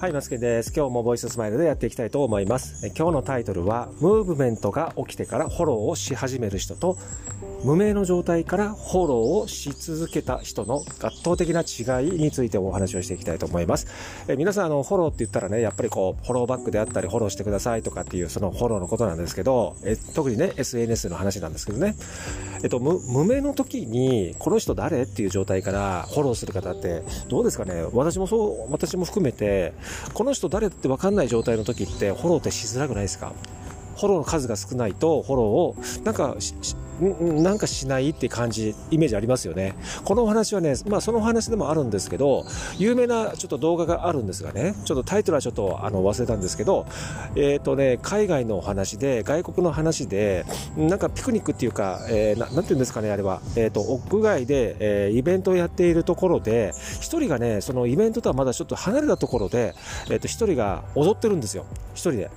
はい、マスケです。今日もボイススマイルでやっていきたいと思います。え今日のタイトルは、ムーブメントが起きてからフォローをし始める人と、無名の状態からフォローをし続けた人の圧倒的な違いについてお話をしていきたいと思います。え皆さん、あの、フォローって言ったらね、やっぱりこう、フォローバックであったり、フォローしてくださいとかっていう、そのフォローのことなんですけど、え特にね、SNS の話なんですけどね。えっと、無無名の時に、この人誰っていう状態からフォローする方って、どうですかね？私もそう、私も含めて、この人誰って分かんない状態の時って、フォローってしづらくないですか？フォローの数が少ないと、フォローを、なんか、なんかしないって感じ、イメージありますよね。このお話はね、まあそのお話でもあるんですけど、有名なちょっと動画があるんですがね、ちょっとタイトルはちょっとあの忘れたんですけど、えっ、とね、海外のお話で、外国の話で、なんかピクニックっていうか、えーななんていうんですかね、あれは。えっ、と、屋外で、えーイベントをやっているところで、一人がね、そのイベントとはまだちょっと離れたところで、えっ、と、一人が踊ってるんですよ。一人で。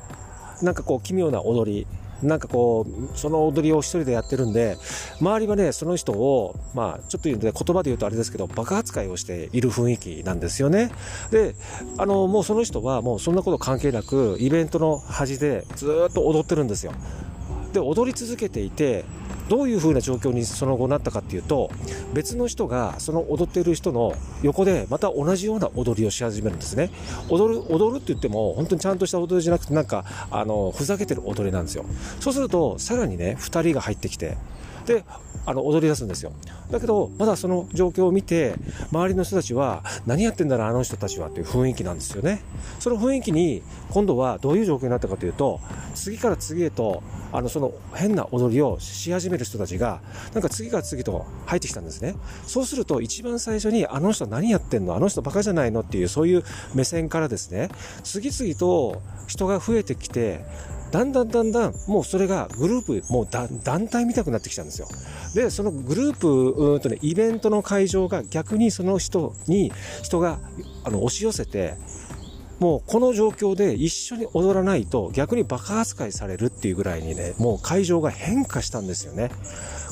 なんかこう奇妙な踊り。なんかこう、その踊りを一人でやってるんで、周りはね、その人を、まあ、ちょっと言うとね、言葉で言うとあれですけど、爆発会をしている雰囲気なんですよね。で、あの、もうその人はもうそんなこと関係なく、イベントの端でずっと踊ってるんですよ。で、踊り続けていて、どういう風な状況にその後なったかっていうと、別の人がその踊ってる人の横でまた同じような踊りをし始めるんですね。踊る、踊るって言っても本当にちゃんとした踊りじゃなくてなんか、あの、ふざけてる踊りなんですよ。そうすると、さらにね、2人が入ってきて、で、あの、踊り出すんですよ。だけど、まだその状況を見て、周りの人たちは、何やってんだろう、あの人たちはっていう雰囲気なんですよね。その雰囲気に、今度はどういう状況になったかというと、次から次へと、あの、その変な踊りをし始める人たちが、なんか次から次と入ってきたんですね。そうすると、一番最初に、あの人何やってんのあの人バカじゃないのっていう、そういう目線からですね、次々と人が増えてきて、だんだんだんだん、もうそれがグループ、もう団体見たくなってきたんですよ。で、そのグループ、うんとね、イベントの会場が逆にその人に、人が、あの、押し寄せて、もうこの状況で一緒に踊らないと逆にバカ扱いされるっていうぐらいにね、もう会場が変化したんですよね。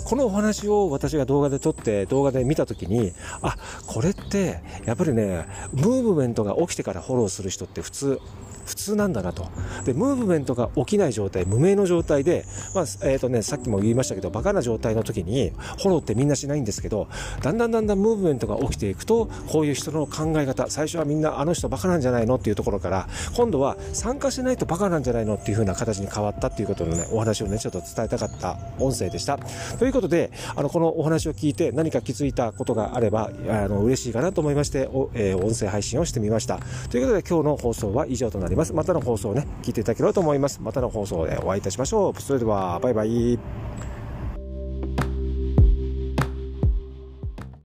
このお話を私が動画で撮って動画で見たときに、あ、これってやっぱりね、ムーブメントが起きてからフォローする人って普通、普通なんだなと。で、ムーブメントが起きない状態、無名の状態で、まあ、えっ、とね、さっきも言いましたけど、バカな状態の時に、フォローってみんなしないんですけど、だんだんだんだんムーブメントが起きていくと、こういう人の考え方、最初はみんなあの人バカなんじゃないのっていうところから、今度は参加しないとバカなんじゃないのっていう風な形に変わったっていうことのね、お話をね、ちょっと伝えたかった音声でした。ということで、あの、このお話を聞いて何か気づいたことがあれば、あの、嬉しいかなと思いまして、おえー音声配信をしてみました。ということで、今日の放送は以上となります。またの放送をね、聞いていただければと思います。またの放送でお会いいたしましょう。それでは、バイバイ。